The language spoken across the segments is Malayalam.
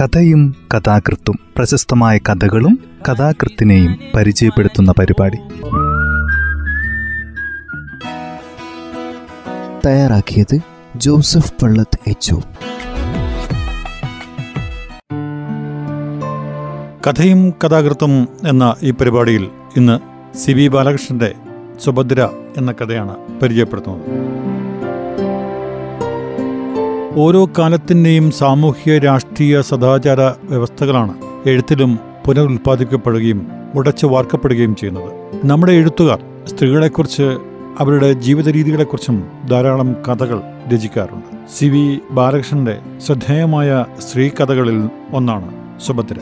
കഥയും കഥാകൃത്തും പ്രശസ്തമായ കഥകളും കഥാകൃത്തിനെയും പരിചയപ്പെടുത്തുന്ന പരിപാടി. തയ്യാറാക്കിയത് ജോസഫ് പള്ളത്ത് എച്ച് കഥയും കഥാകൃത്തും എന്ന ഈ പരിപാടിയിൽ ഇന്ന് സി ബി ബാലകൃഷ്ണന്റെ സുഭദ്ര എന്ന കഥയാണ് പരിചയപ്പെടുത്തുന്നത്. ഓരോ കാലത്തിന്റെയും സാമൂഹ്യ രാഷ്ട്രീയ സദാചാര വ്യവസ്ഥകളാണ് എഴുത്തിലും പുനരുൽപ്പാദിക്കപ്പെടുകയും ഉടച്ചു വാർക്കപ്പെടുകയും ചെയ്യുന്നത്. നമ്മുടെ എഴുത്തുകാർ സ്ത്രീകളെക്കുറിച്ച് അവരുടെ ജീവിത രീതികളെക്കുറിച്ചും ധാരാളം കഥകൾ രചിക്കാറുണ്ട്. സി വി ബാലകൃഷ്ണന്റെ ശ്രദ്ധേയമായ സ്ത്രീ കഥകളിൽ ഒന്നാണ് സുഭദ്ര.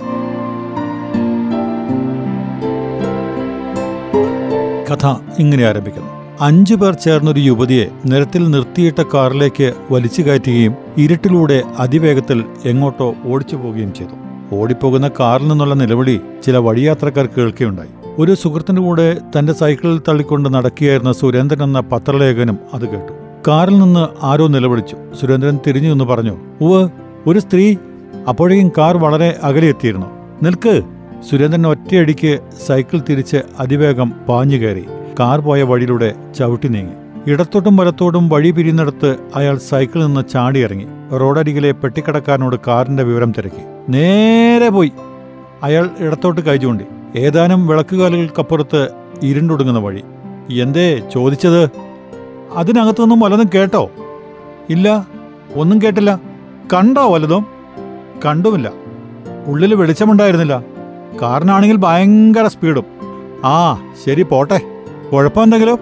കഥ ഇങ്ങനെ ആരംഭിക്കുന്നു. അഞ്ചു പേർ ചേർന്നൊരു യുവതിയെ നിരത്തിൽ നിർത്തിയിട്ട കാറിലേക്ക് വലിച്ചു കയറ്റുകയും ഇരുട്ടിലൂടെ അതിവേഗത്തിൽ എങ്ങോട്ടോ ഓടിച്ചു പോവുകയും ചെയ്തു. ഓടിപ്പോകുന്ന കാറിൽ നിന്നുള്ള നിലവിളി ചില വഴിയാത്രക്കാർ കേൾക്കുകയുണ്ടായി. ഒരു സുഹൃത്തിന്റെ കൂടെ തന്റെ സൈക്കിളിൽ തള്ളിക്കൊണ്ട് നടക്കുകയായിരുന്ന സുരേന്ദ്രൻ എന്ന പത്രലേഖനം അത് കേട്ടു. കാറിൽ നിന്ന് ആരോ നിലവിളിച്ചു. സുരേന്ദ്രൻ തിരിഞ്ഞു എന്ന് പറഞ്ഞു ഉവ് ഒരു സ്ത്രീ. അപ്പോഴേക്കും കാർ വളരെ അകലെ എത്തിയിരുന്നു നിൽക്ക്. സുരേന്ദ്രൻ ഒറ്റയടിക്ക് സൈക്കിൾ തിരിച്ച് അതിവേഗം പാഞ്ഞു കയറി. കാർ പോയ വഴിയിലൂടെ ചവിട്ടി നീങ്ങി. ഇടത്തോട്ടും വലത്തോട്ടും വഴി പിരിയുന്നിടത്ത് അയാൾ സൈക്കിളിൽ നിന്ന് ചാടിയിറങ്ങി റോഡരികിലെ പെട്ടിക്കടക്കാരനോട് കാറിന്റെ വിവരം തിരക്കി. നേരെ പോയി. അയാൾ ഇടത്തോട്ട് കൈ ഏതാനും വിളക്കുകാലുകൾക്കപ്പുറത്ത് ഇരുണ്ടൊടുങ്ങുന്ന വഴി. എന്തേ ചോദിച്ചത്? അതിനകത്തൊന്നും വല്ലതും കേട്ടോ? ഇല്ല ഒന്നും കേട്ടില്ല. കണ്ടോ വല്ലതും? കണ്ടുമില്ല. ഉള്ളിൽ വെളിച്ചമുണ്ടായിരുന്നില്ല. കാറിനാണെങ്കിൽ ഭയങ്കര സ്പീഡും. ആ ശരി പോട്ടെ. കുഴപ്പമെന്തെങ്കിലും?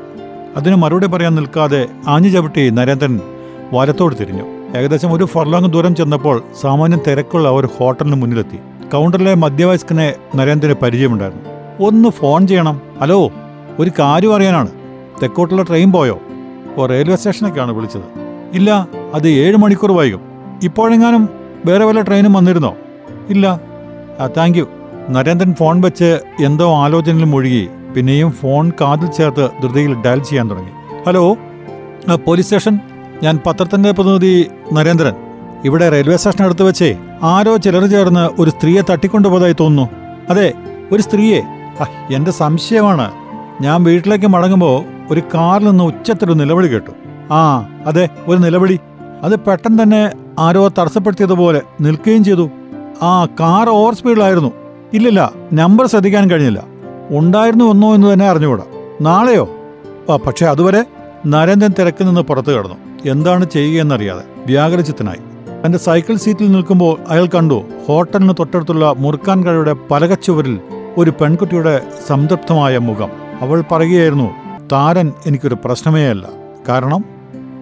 അതിന് മറുപടി പറയാൻ നിൽക്കാതെ ആഞ്ഞു ചവിട്ടി നരേന്ദ്രൻ വലത്തോട് തിരിഞ്ഞു. ഏകദേശം ഒരു ഫർലോങ് ദൂരം ചെന്നപ്പോൾ സാമാന്യം തിരക്കുള്ള ഒരു ഹോട്ടലിന് മുന്നിലെത്തി. കൗണ്ടറിലെ മധ്യവയസ്കനെ നരേന്ദ്രന് പരിചയമുണ്ടായിരുന്നു. ഒന്ന് ഫോൺ ചെയ്യണം. ഹലോ ഒരു കാര്യം അറിയാനാണ്. തെക്കോട്ടുള്ള ട്രെയിൻ പോയോ? ഓ റെയിൽവേ സ്റ്റേഷനൊക്കെയാണ് വിളിച്ചത്. ഇല്ല അത് ഏഴ് മണിക്കൂർ വൈകും. ഇപ്പോഴെങ്ങാനും വേറെ വല്ല ട്രെയിനും വന്നിരുന്നോ? ഇല്ല. Thank you. നരേന്ദ്രൻ ഫോൺ വെച്ച് എന്തോ ആലോചനയിൽ മുഴുകി. പിന്നെയും ഫോൺ കാതിൽ ചേർത്ത് ധൃതിയിൽ ഡയൽ ചെയ്യാൻ തുടങ്ങി. Hello police station? ഞാൻ പത്രത്തിന്റെ പ്രതിനിധി നരേന്ദ്രൻ. ഇവിടെ റെയിൽവേ സ്റ്റേഷൻ അടുത്ത് വെച്ചേ. ആരോ ചിലർ ചേർന്ന് ഒരു സ്ത്രീയെ തട്ടിക്കൊണ്ടുപോയതായി തോന്നുന്നു. അതെ ഒരു സ്ത്രീയെ. എന്റെ സംശയമാണ്. ഞാൻ വീട്ടിലേക്ക് മടങ്ങുമ്പോൾ ഒരു കാറിൽ നിന്ന് ഉച്ചത്തിലൊരു നിലവിളി കേട്ടു. ആ അതെ ഒരു നിലവിളി. അത് പെട്ടെന്ന് തന്നെ ആരോ തടസ്സപ്പെടുത്തിയതുപോലെ നിൽക്കുകയും ചെയ്തു. ആ കാർ ഓവർ സ്പീഡിലായിരുന്നു. ഇല്ലില്ല നമ്പർ ശ്രദ്ധിക്കാൻ കഴിഞ്ഞില്ല. ഉണ്ടായിരുന്നു എന്നോ എന്ന് തന്നെ അറിഞ്ഞുകൂടാ. നാളെയോ? ആ പക്ഷെ അതുവരെ നരേന്ദ്രൻ തിരക്കിൽ നിന്ന് പുറത്തു കടന്നു. എന്താണ് ചെയ്യുകയെന്നറിയാതെ വ്യാകുലചിത്തനായി. തന്റെ സൈക്കിൾ സീറ്റിൽ നിൽക്കുമ്പോൾ അയാൾ കണ്ടു ഹോട്ടലിന് തൊട്ടടുത്തുള്ള മുറുക്കാൻ പലകച്ചുവരിൽ ഒരു പെൺകുട്ടിയുടെ സംതൃപ്തമായ മുഖം. അവൾ പറയുകയായിരുന്നു താരൻ എനിക്കൊരു പ്രശ്നമേ അല്ല. കാരണം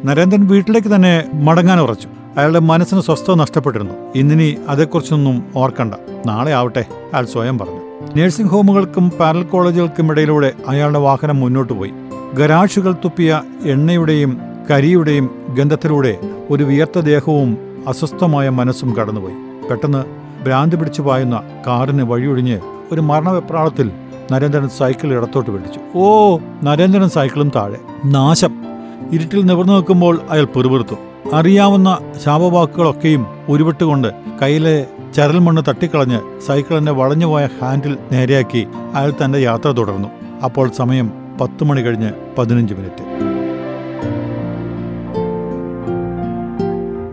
നരേന്ദ്രൻ വീട്ടിലേക്ക് തന്നെ മടങ്ങാൻ ഉറച്ചു. അയാളുടെ മനസ്സിന് സ്വസ്ഥത നഷ്ടപ്പെട്ടിരുന്നു. ഇന്നിനി അതേക്കുറിച്ചൊന്നും ഓർക്കണ്ട. നാളെ ആവട്ടെ അയാൾ സ്വയം പറഞ്ഞു. നഴ്സിംഗ് ഹോമുകൾക്കും പാരൽ കോളേജുകൾക്കും ഇടയിലൂടെ അയാളുടെ വാഹനം മുന്നോട്ട് പോയി. ഗരാഷുകൾ തുപ്പിയ എണ്ണയുടെയും കരിയുടെയും ഗന്ധത്തിലൂടെ ഒരു വിയർത്ത ദേഹവും അസ്വസ്ഥമായ മനസ്സും കടന്നുപോയി. പെട്ടെന്ന് ഭ്രാന്തി പിടിച്ചു പായുന്ന കാറിന് വഴിയൊഴിഞ്ഞ് ഒരു മരണവെപ്രാളത്തിൽ നരേന്ദ്രൻ സൈക്കിൾ ഇടത്തോട്ട് പിടിച്ചു. ഓ നരേന്ദ്രൻ സൈക്കിളും താഴെ. നാശം. ഇരുട്ടിൽ നിവർന്നു നിൽക്കുമ്പോൾ അയാൾ പെറുപിറുത്തു. അറിയാവുന്ന ശാപവാക്കുകളൊക്കെയും ഉരുവിട്ടുകൊണ്ട് കയ്യിലെ ചരൽ മണ്ണ് തട്ടിക്കളഞ്ഞ് സൈക്കിളിന്റെ വളഞ്ഞുപോയ ഹാൻഡിൽ നേരെയാക്കി അയാൾ തന്റെ യാത്ര തുടർന്നു. അപ്പോൾ സമയം പത്ത് മണി കഴിഞ്ഞ് പതിനഞ്ച് മിനിറ്റ്.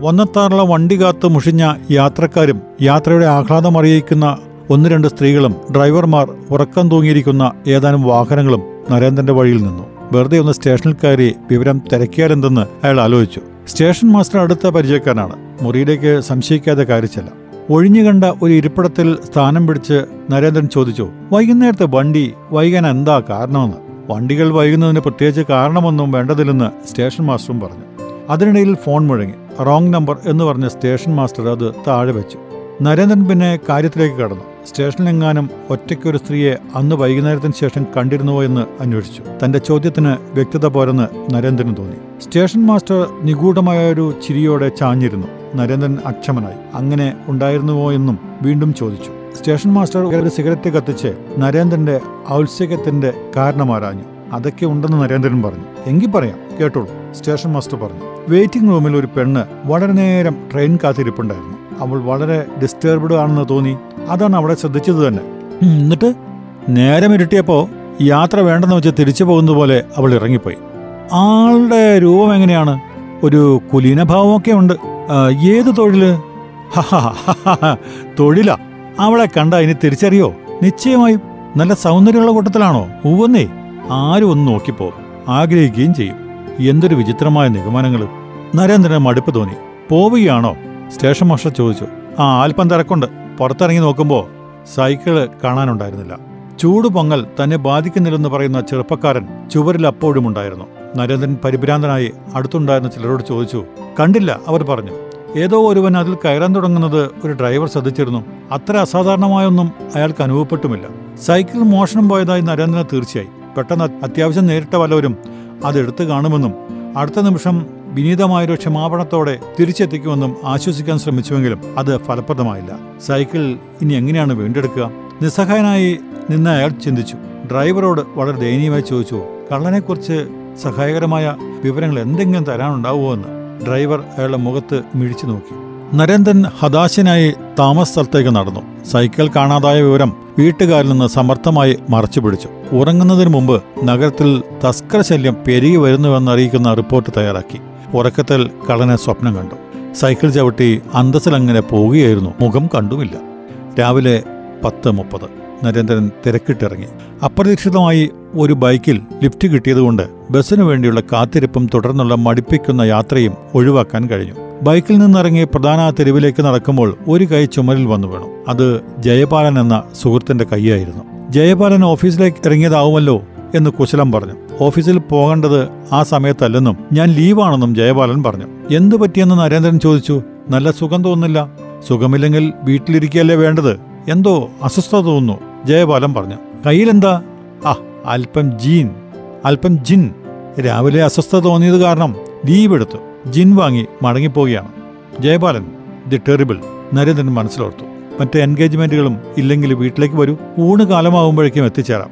വന്നത്താറുള്ള വണ്ടി കാത്ത് മുഷിഞ്ഞ യാത്രക്കാരും യാത്രയുടെ ആഹ്ലാദം അറിയിക്കുന്ന ഒന്ന് രണ്ട് സ്ത്രീകളും ഡ്രൈവർമാർ ഉറക്കം തൂങ്ങിയിരിക്കുന്ന ഏതാനും വാഹനങ്ങളും നരേന്ദ്രന്റെ വഴിയിൽ നിന്നു. വെറുതെ ഒന്ന് സ്റ്റേഷനിൽ കയറി വിവരം തിരക്കിയാലെന്തെന്ന് അയാൾ ആലോചിച്ചു. സ്റ്റേഷൻ മാസ്റ്റർ അടുത്ത പരിചയക്കാരനാണ്. മുറിയിലേക്ക് സംശയിക്കാതെ കാര്യച്ചല്ല ഒഴിഞ്ഞു കണ്ട ഒരു ഇരിപ്പിടത്തിൽ സ്ഥാനം പിടിച്ച് നരേന്ദ്രൻ ചോദിച്ചു വൈകുന്നേരത്തെ വണ്ടി വൈകാൻ എന്താ കാരണമെന്ന്? വണ്ടികൾ വൈകുന്നതിന് പ്രത്യേകിച്ച് കാരണമൊന്നും വേണ്ടതില്ലെന്ന് സ്റ്റേഷൻ മാസ്റ്ററും പറഞ്ഞു. അതിനിടയിൽ ഫോൺ മുഴങ്ങി റോങ് നമ്പർ എന്ന് പറഞ്ഞ സ്റ്റേഷൻ മാസ്റ്റർ അത് താഴെ വെച്ചു. നരേന്ദ്രൻ പിന്നെ കാര്യത്തിലേക്ക് കടന്നു. സ്റ്റേഷനിലെങ്ങാനും ഒറ്റയ്ക്കൊരു സ്ത്രീയെ അന്ന് വൈകുന്നേരത്തിന് ശേഷം കണ്ടിരുന്നുവോ എന്ന് അന്വേഷിച്ചു. തന്റെ ചോദ്യത്തിന് വ്യക്തത പോരെന്ന് നരേന്ദ്രന് തോന്നി. സ്റ്റേഷൻ മാസ്റ്റർ നിഗൂഢമായ ഒരു ചിരിയോടെ ചാഞ്ഞിരുന്നു. നരേന്ദ്രൻ അക്ഷമനായി. അങ്ങനെ ഉണ്ടായിരുന്നുവോ എന്നും വീണ്ടും ചോദിച്ചു. സ്റ്റേഷൻ മാസ്റ്റർ ഒരു സിഗരറ്റ് കത്തിച്ച് നരേന്ദ്രന്റെ ഔത്സുക്യത്തിന്റെ കാരണമാരാഞ്ഞു. അതൊക്കെ ഉണ്ടെന്ന് നരേന്ദ്രൻ പറഞ്ഞു. എങ്കിൽ പറയാം കേട്ടോളൂ സ്റ്റേഷൻ മാസ്റ്റർ പറഞ്ഞു. വെയിറ്റിംഗ് റൂമിൽ ഒരു പെണ്ണ് വളരെ നേരം ട്രെയിൻ കാത്തിരിപ്പുണ്ടായിരുന്നു. അവൾ വളരെ ഡിസ്റ്റർബ്ഡ് ആണെന്ന് തോന്നി. അതാണ് അവളെ ശ്രദ്ധിച്ചത് തന്നെ. എന്നിട്ട്? നേരം ഇരുട്ടിയപ്പോൾ യാത്ര വേണ്ടെന്ന് വെച്ച് തിരിച്ചു പോകുന്നത് പോലെ അവൾ ഇറങ്ങിപ്പോയി. ആളുടെ രൂപം എങ്ങനെയാണ്? ഒരു കുലീനഭാവമൊക്കെ ഉണ്ട്. ഏത് തൊഴിൽ? തൊഴിലാ. അവളെ കണ്ട ഇനി തിരിച്ചറിയോ? നിശ്ചയമായും നല്ല സൗന്ദര്യമുള്ള കൂട്ടത്തിലാണോ? ഉവന്നേ ആരും ഒന്ന് നോക്കിപ്പോ. ആഗ്രഹിക്കുകയും ചെയ്യും. എന്തൊരു വിചിത്രമായ നിഗമനങ്ങൾ നരേന്ദ്രന് മടുപ്പ് തോന്നി. പോവുകയാണോ? സ്റ്റേഷൻ മാസ്റ്റർ ചോദിച്ചു. ആ അല്പം തിരക്കുണ്ട്. പുറത്തിറങ്ങി നോക്കുമ്പോൾ സൈക്കിൾ കാണാനുണ്ടായിരുന്നില്ല. ചൂട് പൊങ്ങൽ തന്നെ ബാധിക്കുന്നില്ലെന്ന് പറയുന്ന ചെറുപ്പക്കാരൻ ചുവരിൽ അപ്പോഴും ഉണ്ടായിരുന്നു നരേന്ദ്രൻ പരിഭ്രാന്തനായി അടുത്തുണ്ടായിരുന്ന ചിലരോട് ചോദിച്ചു കണ്ടില്ല അവർ പറഞ്ഞു. ഏതോ ഒരുവൻ അതിൽ കയറാൻ തുടങ്ങുന്നത് ഒരു ഡ്രൈവർ ശ്രദ്ധിച്ചിരുന്നു. അത്ര അസാധാരണമായൊന്നും അയാൾക്ക് അനുഭവപ്പെട്ടുമില്ല. സൈക്കിൾ മോഷണം പോയതായി നരേന്ദ്രന് തീർച്ചയായി. പെട്ടെന്ന് അത്യാവശ്യം നേരിട്ട വല്ലവരും അതെടുത്തു കാണുമെന്നും അടുത്ത നിമിഷം വിനീതമായൊരു ക്ഷമാപണത്തോടെ തിരിച്ചെത്തിക്കുമെന്നും ആശ്വസിക്കാൻ ശ്രമിച്ചുവെങ്കിലും അത് ഫലപ്രദമായില്ല. സൈക്കിൾ ഇനി എങ്ങനെയാണ് വീണ്ടെടുക്കുക? നിസ്സഹായനായി നിന്ന് അയാൾ ചിന്തിച്ചു. ഡ്രൈവറോട് വളരെ ദയനീയമായി ചോദിച്ചു കള്ളനെക്കുറിച്ച് സഹായകരമായ വിവരങ്ങൾ എന്തെങ്കിലും തരാനുണ്ടാവുമോ എന്ന് ഡ്രൈവർ അയാളുടെ മുഖത്ത് മിഴിച്ചു നോക്കി. നരേന്ദ്രൻ ഹതാശനായി താമസ സ്ഥലത്തേക്ക് നടന്നു. സൈക്കിൾ കാണാതായ വിവരം വീട്ടുകാരിൽ നിന്ന് സമർത്ഥമായി മറച്ചുപിടിച്ചു ഉറങ്ങുന്നതിന് മുമ്പ് നഗരത്തിൽ തസ്കര ശല്യം പെരുകി വരുന്നുവെന്ന് അറിയിക്കുന്ന റിപ്പോർട്ട് തയ്യാറാക്കി. ഉറക്കത്തിൽ കള്ളനെ സ്വപ്നം കണ്ടു. സൈക്കിൾ ചവിട്ടി അന്തസ്സിലങ്ങനെ പോവുകയായിരുന്നു. മുഖം കണ്ടുമില്ല. രാവിലെ പത്ത് മുപ്പത്. നരേന്ദ്രൻ തിരക്കിട്ടിറങ്ങി. അപ്രതീക്ഷിതമായി ഒരു ബൈക്കിൽ ലിഫ്റ്റ് കിട്ടിയതുകൊണ്ട് ബസ്സിനു വേണ്ടിയുള്ള കാത്തിരിപ്പും തുടർന്നുള്ള മടിപ്പിക്കുന്ന യാത്രയും ഒഴിവാക്കാൻ കഴിഞ്ഞു. ബൈക്കിൽ നിന്നിറങ്ങി പ്രധാന തെരുവിലേക്ക് നടക്കുമ്പോൾ ഒരു കൈ ചുമരിൽ വന്നു വേണം. അത് ജയപാലൻ എന്ന സുഹൃത്തിന്റെ കൈയായിരുന്നു. ജയപാലൻ ഓഫീസിലേക്ക് ഇറങ്ങിയതാവുമല്ലോ എന്ന് കുശലം പറഞ്ഞു. ഓഫീസിൽ പോകേണ്ടത് ആ സമയത്തല്ലെന്നും ഞാൻ ലീവാണെന്നും ജയപാലൻ പറഞ്ഞു. എന്തു പറ്റിയെന്ന് നരേന്ദ്രൻ ചോദിച്ചു? നല്ല സുഖം തോന്നുന്നില്ല. സുഖമില്ലെങ്കിൽ വീട്ടിലിരിക്കുകയല്ലേ വേണ്ടത്? എന്തോ അസ്വസ്ഥത തോന്നുന്നു. ജയപാലൻ പറഞ്ഞു. കയ്യിലെന്താ? ആ അല്പം ജീൻ. അല്പം ജിൻ. രാവിലെ അസ്വസ്ഥത തോന്നിയത് കാരണം ലീവ് എടുത്തു. ജിൻ വാങ്ങി മടങ്ങിപ്പോവുകയാണ്. ജയപാലൻ ദി ടെറിബിൾ നരേന്ദ്രൻ മനസ്സിലോർത്തു. മറ്റ് എൻഗേജ്മെന്റുകളും ഇല്ലെങ്കിൽ വീട്ടിലേക്ക് വരൂ. ഊണ് കാലമാകുമ്പോഴേക്കും എത്തിച്ചേരാം.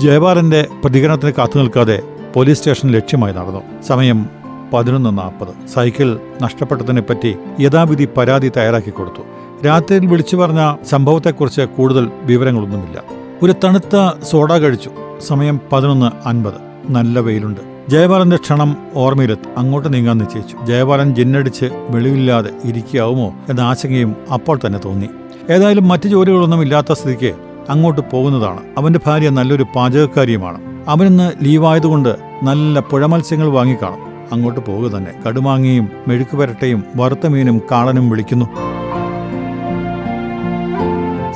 ജയപാലന്റെ പ്രതികരണത്തിന് കാത്തു നിൽക്കാതെ പോലീസ് സ്റ്റേഷൻ ലക്ഷ്യമായി നടന്നു. സമയം പതിനൊന്ന് നാൽപ്പത്. സൈക്കിൾ നഷ്ടപ്പെട്ടതിനെ പറ്റി യഥാവിധി പരാതി തയ്യാറാക്കി കൊടുത്തു. രാത്രിയിൽ വിളിച്ചു പറഞ്ഞ സംഭവത്തെക്കുറിച്ച് കൂടുതൽ വിവരങ്ങളൊന്നുമില്ല. ഒരു തണുത്ത സോഡ കഴിച്ചു. സമയം പതിനൊന്ന് അൻപത്. നല്ല വെയിലുണ്ട്. ജയപാലന്റെ ക്ഷണം ഓർമ്മയിലെത്തി. അങ്ങോട്ട് നീങ്ങാൻ നിശ്ചയിച്ചു. ജയപാലൻ ജിന്നടിച്ച് വെളിവില്ലാതെ ഇരിക്കാവുമോ എന്ന ആശങ്കയും അപ്പോൾ തന്നെ തോന്നി. ഏതായാലും മറ്റു ജോലികളൊന്നും ഇല്ലാത്ത സ്ഥിതിക്ക് അങ്ങോട്ട് പോകുന്നതാണ്. അവന്റെ ഭാര്യ നല്ലൊരു പാചകക്കാരിയുമാണ്. അവനിന്ന് ലീവായതുകൊണ്ട് നല്ല പുഴമത്സ്യങ്ങൾ വാങ്ങിക്കാണും. അങ്ങോട്ട് പോകുക തന്നെ. കടുമാങ്ങയും മെഴുക്കുപരട്ടയും വറുത്ത മീനും കാളനും വിളിക്കുന്നു.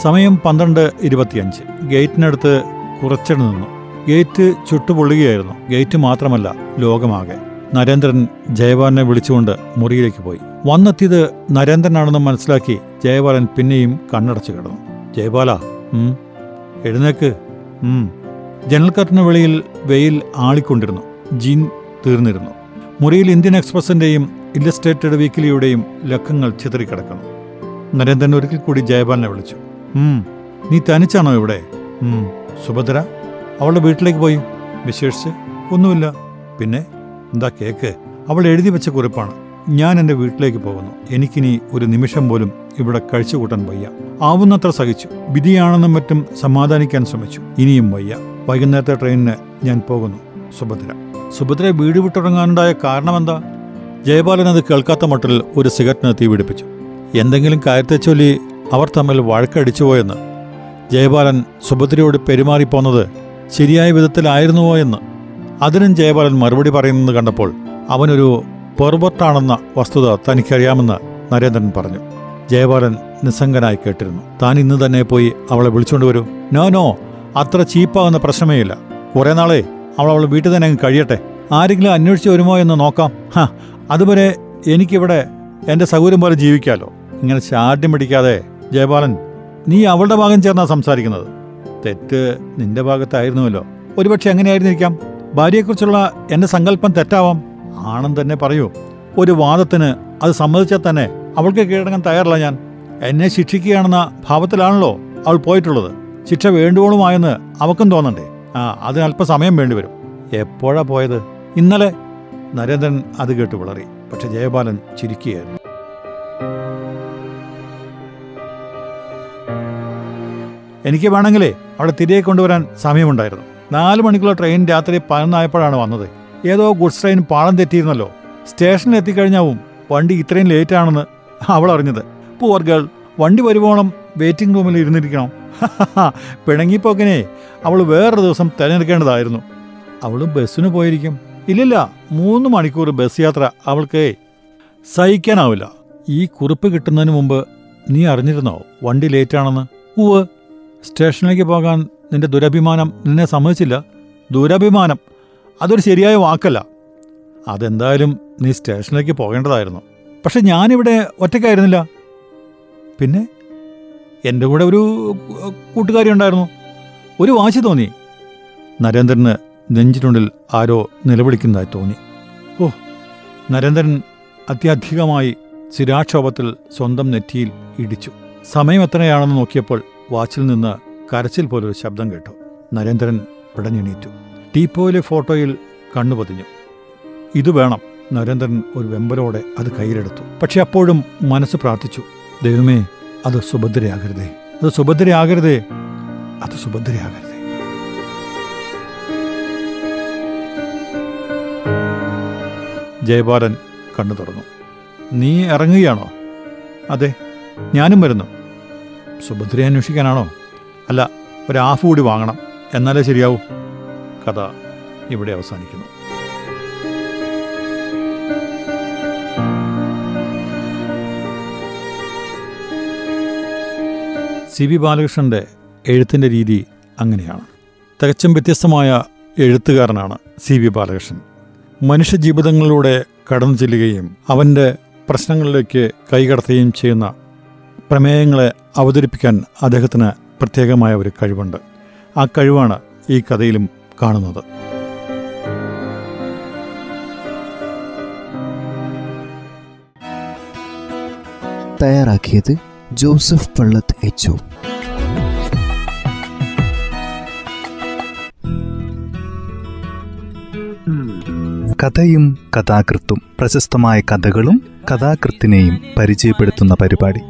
സമയം പന്ത്രണ്ട് ഇരുപത്തിയഞ്ച്. ഗേറ്റിനടുത്ത് കുറച്ചിട നിന്നു. ഗേറ്റ് ചുട്ടുപൊള്ളുകയായിരുന്നു. ഗേറ്റ് മാത്രമല്ല ലോകമാകെ. നരേന്ദ്രൻ ജയപാലനെ വിളിച്ചുകൊണ്ട് മുറിയിലേക്ക് പോയി. വന്നെത്തിയത് നരേന്ദ്രനാണെന്ന് മനസ്സിലാക്കി ജയപാലൻ പിന്നെയും കണ്ണടച്ചു കിടന്നു. ജയബാല എഴുന്നേക്ക് ഉം. കർട്ടിന് വെളിയിൽ വെയിൽ ആളിക്കൊണ്ടിരുന്നു. ജീൻ തീർന്നിരുന്നു. മുറിയിൽ ഇന്ത്യൻ എക്സ്പ്രസിന്റെയും ഇല്ലസ്ട്രേറ്റഡ് വീക്കിലിയുടെയും ലക്കങ്ങൾ ചിതറിക്കിടക്കുന്നു. നരേന്ദ്രൻ ഒരിക്കൽ കൂടി ജയപാലനെ വിളിച്ചു. നീ തനിച്ചാണോ ഇവിടെ? സുഭദ്ര അവളുടെ വീട്ടിലേക്ക് പോയി. വിശേഷിച്ച് ഒന്നുമില്ല. പിന്നെ എന്താ കേക്ക്? അവൾ എഴുതി വെച്ച കുറിപ്പാണ്. ഞാൻ എന്റെ വീട്ടിലേക്ക് പോകുന്നു. എനിക്കിനി ഒരു നിമിഷം പോലും ഇവിടെ കഴിച്ചു കൂട്ടാൻ വയ്യ. ആവുന്നത്ര സഹിച്ചു. വിധിയാണെന്നും മറ്റും സമാധാനിക്കാൻ ശ്രമിച്ചു. ഇനിയും വയ്യ. വൈകുന്നേരത്തെ ട്രെയിനിന് ഞാൻ പോകുന്നു സുഭദ്ര. സുഭദ്ര വീട് വിട്ടിറങ്ങാനുണ്ടായ കാരണമെന്താ? ജയപാലൻ അത് കേൾക്കാത്ത മട്ടിൽ ഒരു സിഗരറ്റിന് തീപിടിപ്പിച്ചു. എന്തെങ്കിലും കാര്യത്തെ ചൊല്ലി അവർ തമ്മിൽ വഴക്കടിച്ചുപോയെന്ന്. ജയപാലൻ സുഭദ്രയോട് പെരുമാറിപ്പോന്നത് ശരിയായ വിധത്തിലായിരുന്നുവോ എന്ന്. അതിനും ജയപാലൻ മറുപടി പറയുന്നത് കണ്ടപ്പോൾ അവനൊരു പെർബർട്ടാണെന്ന വസ്തുത തനിക്കറിയാമെന്ന് നരേന്ദ്രൻ പറഞ്ഞു. ജയപാലൻ നിസ്സംഗനായി കേട്ടിരുന്നു. താൻ ഇന്ന് തന്നെ പോയി അവളെ വിളിച്ചുകൊണ്ട് വരൂ. നോ നോ അത്ര ചീപ്പാകുന്ന പ്രശ്നമേ ഇല്ല കുറെ നാളെ അവൾ അവൾ വീട്ടിൽ തന്നെ അങ്ങ് കഴിയട്ടെ. ആരെങ്കിലും അന്വേഷിച്ച് വരുമോ എന്ന് നോക്കാം. ഹാ അതുവരെ എനിക്കിവിടെ എന്റെ സൗകര്യം പോലെ ജീവിക്കാമല്ലോ ഇങ്ങനെ ശാഠ്യം പിടിക്കാതെ ജയപാലൻ നീ അവളുടെ ഭാഗം ചേർന്നാ സംസാരിക്കുന്നത്. തെറ്റ് നിന്റെ ഭാഗത്തായിരുന്നുവല്ലോ. ഒരുപക്ഷെ എങ്ങനെയായിരുന്നിരിക്കാം? ഭാര്യയെക്കുറിച്ചുള്ള എന്റെ സങ്കല്പം തെറ്റാവാം. ആണെന്ന് തന്നെ പറയൂ. ഒരു വാദത്തിന് അത് സമ്മതിച്ചാൽ തന്നെ അവൾക്ക് കീഴടങ്ങാൻ തയ്യാറല്ല ഞാൻ. എന്നെ ശിക്ഷിക്കുകയാണെന്ന ഭാവത്തിലാണല്ലോ അവൾ പോയിട്ടുള്ളത്. ശിക്ഷ വേണ്ടുവോളുമായെന്ന് അവക്കും തോന്നണ്ടേ. ആ അതിന് അല്പം സമയം വേണ്ടിവരും. എപ്പോഴാ പോയത്? ഇന്നലെ. നരേന്ദ്രൻ അത് കേട്ട് വിളറി. പക്ഷെ ജയപാലൻ ചിരിക്കുകയായിരുന്നു. എനിക്ക് വേണമെങ്കിലേ അവിടെ തിരികെ കൊണ്ടുവരാൻ സമയമുണ്ടായിരുന്നു. നാല് മണിക്കുള്ള ട്രെയിൻ രാത്രി പതിനൊന്നായപ്പോഴാണ് വന്നത്. ഏതോ ഗുഡ്സ് ട്രെയിൻ പാളം തെറ്റിയിരുന്നല്ലോ. സ്റ്റേഷനിൽ എത്തിക്കഴിഞ്ഞാവും വണ്ടി ഇത്രയും ലേറ്റ് ആണെന്ന് അവൾ അറിഞ്ഞത്. പൂർ ഗേൾ വണ്ടി വരുവോണം വെയിറ്റിംഗ് റൂമിൽ ഇരുന്നിരിക്കണം. പിണങ്ങിപ്പോക്കിനെ അവൾ വേറൊരു ദിവസം തിരഞ്ഞെടുക്കേണ്ടതായിരുന്നു. അവൾ ബസ്സിന് പോയിരിക്കും. ഇല്ലില്ല മൂന്ന് മണിക്കൂർ ബസ് യാത്ര അവൾക്ക് സഹിക്കാനാവില്ല. ഈ കുറിപ്പ് കിട്ടുന്നതിന് മുമ്പ് നീ അറിഞ്ഞിരുന്നോ വണ്ടി ലേറ്റാണെന്ന്? ഉവ് സ്റ്റേഷനിലേക്ക് പോകാൻ നിന്റെ ദുരഭിമാനം നിന്നെ സമ്മതിച്ചില്ല. ദുരഭിമാനം. അതൊരു ശരിയായ വാക്കല്ല. അതെന്തായാലും നീ സ്റ്റേഷനിലേക്ക് പോകേണ്ടതായിരുന്നു. പക്ഷെ ഞാനിവിടെ ഒറ്റയ്ക്കായിരുന്നില്ല. പിന്നെ? എന്റെ കൂടെ ഒരു കൂട്ടുകാരി ഉണ്ടായിരുന്നു. ഒരു വാശി തോന്നി. നരേന്ദ്രന് നെഞ്ചിനുള്ളിൽ ആരോ നിലവിളിക്കുന്നതായി തോന്നി. ഓ നരേന്ദ്രൻ അത്യധികമായി ശിരാക്ഷോഭത്തിൽ സ്വന്തം നെറ്റിയിൽ ഇടിച്ചു. സമയം എത്രയാണെന്ന് നോക്കിയപ്പോൾ വാച്ചിൽ നിന്ന് കരച്ചിൽ പോലൊരു ശബ്ദം കേട്ടു. നരേന്ദ്രൻ പിടഞ്ഞെണീറ്റു ടീപ്പോയിലെ ഫോട്ടോയിൽ കണ്ണു പതിഞ്ഞു. ഇത് വേണം നരേന്ദ്രൻ ഒരു വെമ്പലോടെ അത് കയ്യിലെടുത്തു. പക്ഷെ അപ്പോഴും മനസ്സ് പ്രാർത്ഥിച്ചു. ദൈവമേ അത് സുഭദ്രയാകരുതേ. അത് സുഭദ്രയാകരുതേ. അത് സുഭദ്രയാകരുതേ. ജയബാലൻ കണ്ണു തുറന്നു. നീ ഇറങ്ങുകയാണോ? അതെ ഞാനും വരുന്നു. സുഭദ്രയെ അന്വേഷിക്കാനാണോ? അല്ല ഒരു ഹാഫ് കൂടി വാങ്ങണം. എന്നാലേ ശരിയാവൂ. കഥ ഇവിടെ അവസാനിക്കുന്നു. സി വി ബാലകൃഷ്ണന്റെ എഴുത്തിന്റെ രീതി അങ്ങനെയാണ്. തികച്ചും വ്യത്യസ്തമായ എഴുത്തുകാരനാണ് സി വി ബാലകൃഷ്ണൻ. മനുഷ്യജീവിതങ്ങളിലൂടെ കടന്നു ചെല്ലുകയും അവന്റെ പ്രശ്നങ്ങളിലേക്ക് കൈകടത്തുകയും ചെയ്യുന്ന പ്രമേയങ്ങളെ അവതരിപ്പിക്കാൻ അദ്ദേഹത്തിന് പ്രത്യേകമായ ഒരു കഴിവുണ്ട്. ആ കഴിവാണ് ഈ കഥയിലും കാണുന്നത്. തയ്യാറാക്കിയത് ജോസഫ് പള്ളത്ത് എച്ച് കഥയും കഥാകൃത്തും പ്രശസ്തമായ കഥകളും കഥാകൃത്തിനെയും പരിചയപ്പെടുത്തുന്ന പരിപാടി.